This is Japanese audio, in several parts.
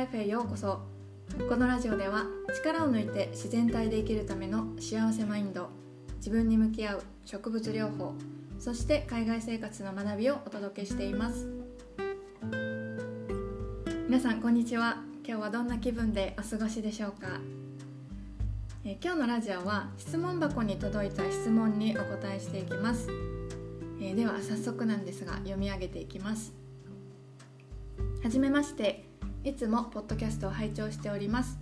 ライフへようこそ。このラジオでは力を抜いて自然体で生きるための幸せマインド自分に向き合う植物療法そして海外生活の学びをお届けしています。皆さんこんにちは。今日はどんな気分でお過ごしでしょうか。え今日のラジオは質問箱に届いた質問にお答えしていきます。えでは早速なんですが読み上げていきます。はじめまして。いつもポッドキャストを拝聴しております。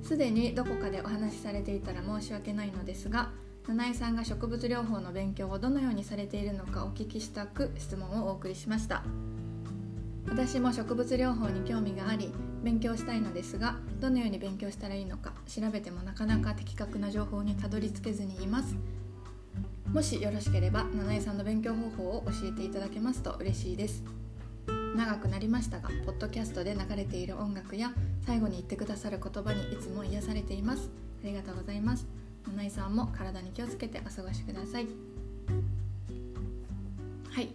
すでにどこかでお話しされていたら申し訳ないのですが七重さんが植物療法の勉強をどのようにされているのかお聞きしたく質問をお送りしました。私も植物療法に興味があり勉強したいのですがどのように勉強したらいいのか調べてもなかなか的確な情報にたどり着けずにいます。もしよろしければ七重さんの勉強方法を教えていただけますと嬉しいです。長くなりましたがポッドキャストで流れている音楽や最後に言ってくださる言葉にいつも癒されています。ありがとうございます。七井さんも体に気をつけてお過ごしください。はい。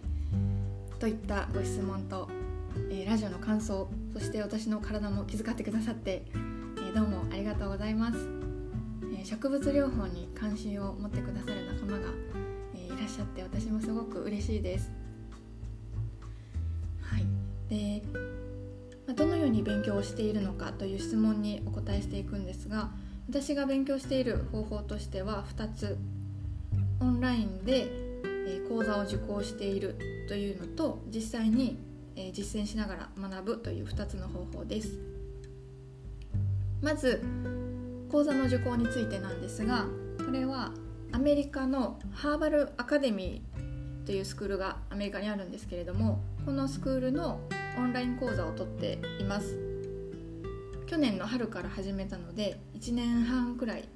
といったご質問と、えー、ラジオの感想そして私の体も気遣ってくださって、えー、どうもありがとうございます、えー、植物療法に関心を持ってくださる仲間が、えいらっしゃって私もすごく嬉しいです。で、まどのように勉強をしているのかという質問にお答えしていくんですが私が勉強している方法としては2つ。オンラインで講座を受講しているというのと実際に実践しながら学ぶという2つの方法です。まず講座の受講についてなんですがこれはアメリカのハーバルアカデミーというスクールがアメリカにあるんですけれどもこのスクールのオンライン講座をとっています。去年の春から始めたので1年半くらい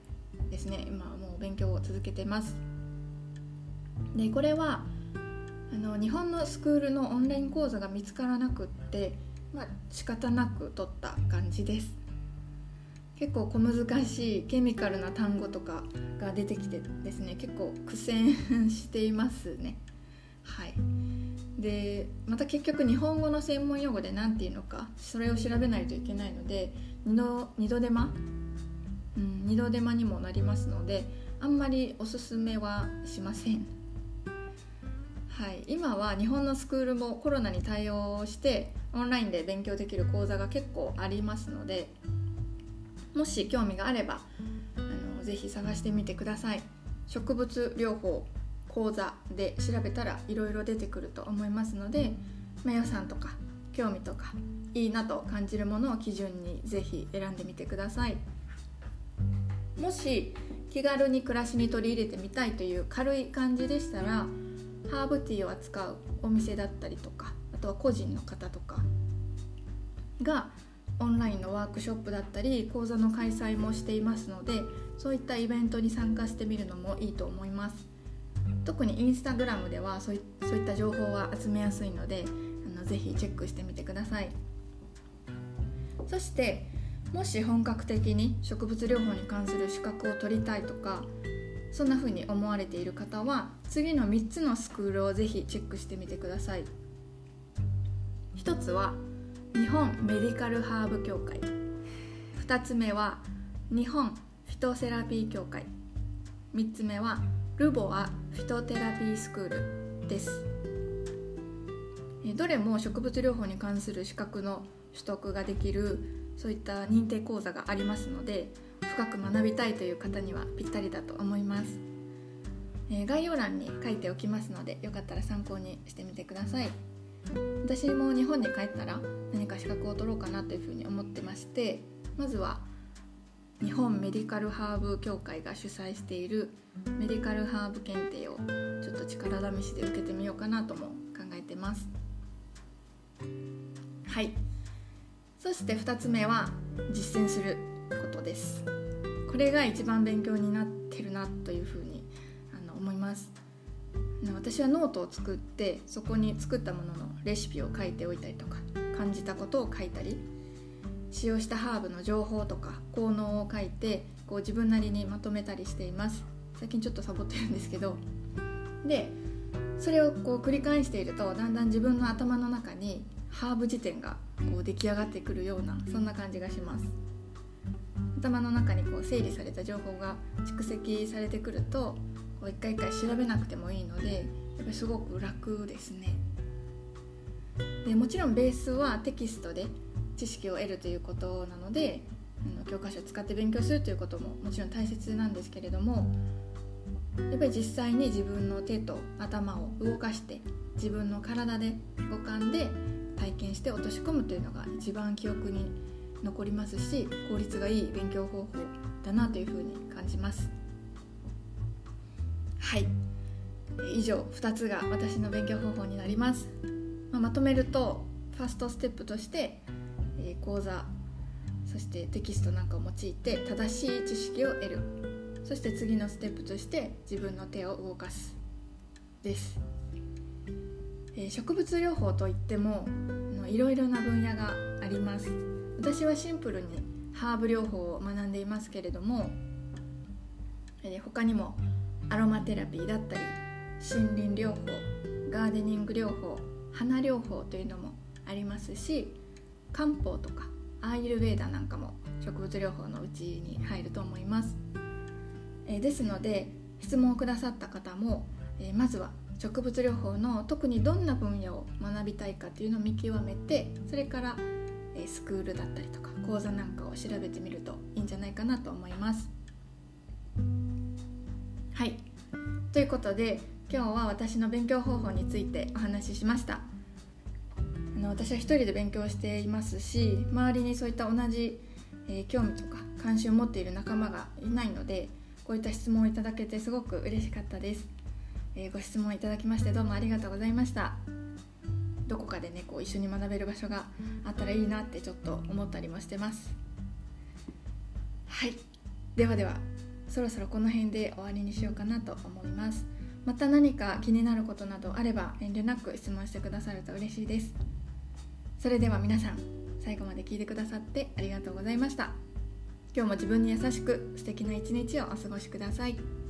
ですね今もう勉強を続けてます。でこれはあの日本のスクールのオンライン講座が見つからなくってまあ仕方なく取った感じです。結構小難しいケミカルな単語とかが出てきてですね結構苦戦していますね。はい。でまた結局日本語の専門用語で何て言うのかそれを調べないといけないので二度二度手間、うん、二度手間にもなりますのであんまりおすすめはしません。はい、今は日本のスクールもコロナに対応してオンラインで勉強できる講座が結構ありますのでもし興味があればあのぜひ探してみてください。植物療法。講座で調べたらいろいろ出てくると思いますので、ま予算とか興味とかいいなと感じるものを基準にぜひ選んでみてください。もし気軽に暮らしに取り入れてみたいという軽い感じでしたらハーブティーを扱うお店だったりとかあとは個人の方とかがオンラインのワークショップだったり講座の開催もしていますのでそういったイベントに参加してみるのもいいと思います特にインスタグラムではそういそういった情報は集めやすいのであのぜひチェックしてみてください。そしてもし本格的に植物療法に関する資格を取りたいとかそんな風に思われている方は次の3つのスクールをぜひチェックしてみてください。1つは日本メディカルハーブ協会。2つ目は日本フィトセラピー協会。3つ目はルボアフィトテラピースクールです。どれも植物療法に関する資格の取得ができるそういった認定講座がありますので深く学びたいという方にはぴったりだと思います、え概要欄に書いておきますのでよかったら参考にしてみてください。私も日本に帰ったら何か資格を取ろうかなというふうに思ってましてまずは日本メディカルハーブ協会が主催しているメディカルハーブ検定をちょっと力試しで受けてみようかなとも考えてます。はい。そして2つ目は実践することです。これが一番勉強になってるなというふうにあの思います。私はノートを作ってそこに作ったもののレシピを書いておいたりとか感じたことを書いたり使用したハーブの情報とか効能を書いてこう自分なりにまとめたりしています。最近ちょっとサボってるんですけど。でそれをこう繰り返しているとだんだん自分の頭の中にハーブ辞典がこう出来上がってくるようなそんな感じがします。頭の中にこう整理された情報が蓄積されてくるとこう一回一回調べなくてもいいのでやっぱりすごく楽ですね。でもちろんベースはテキストで知識を得るということなので教科書を使って勉強するということももちろん大切なんですけれどもやっぱり実際に自分の手と頭を動かして自分の体で五感で体験して落とし込むというのが一番記憶に残りますし効率がいい勉強方法だなというふうに感じます。はい。以上2つが私の勉強方法になります、まあ、まとめるとファーストステップとして、えー、講座そしてテキストなんかを用いて正しい知識を得る。そして次のステップとして自分の手を動かすです。え植物療法といってもいろいろな分野があります。私はシンプルにハーブ療法を学んでいますけれども、え他にもアロマテラピーだったり森林療法ガーデニング療法花療法というのもありますし漢方とかアーユルヴェーダなんかも植物療法のうちに入ると思います、えですので質問をくださった方も、えまずは植物療法の特にどんな分野を学びたいかっていうのを見極めてそれからえスクールだったりとか講座なんかを調べてみるといいんじゃないかなと思います。はいということで今日は私の勉強方法についてお話ししました。の私は一人で勉強していますし周りにそういった同じ、えー、興味とか関心を持っている仲間がいないのでこういった質問をいただけてすごく嬉しかったです。えー、ご質問いただきましてどうもありがとうございました。どこかでねこう一緒に学べる場所があったらいいなってちょっと思ったりもしてます。はい。ではではそろそろこの辺で終わりにしようかなと思います。また何か気になることなどあれば遠慮なく質問してくださると嬉しいです。それでは皆さん最後まで聞いてくださってありがとうございました今日も自分に優しく素敵な一日をお過ごしください。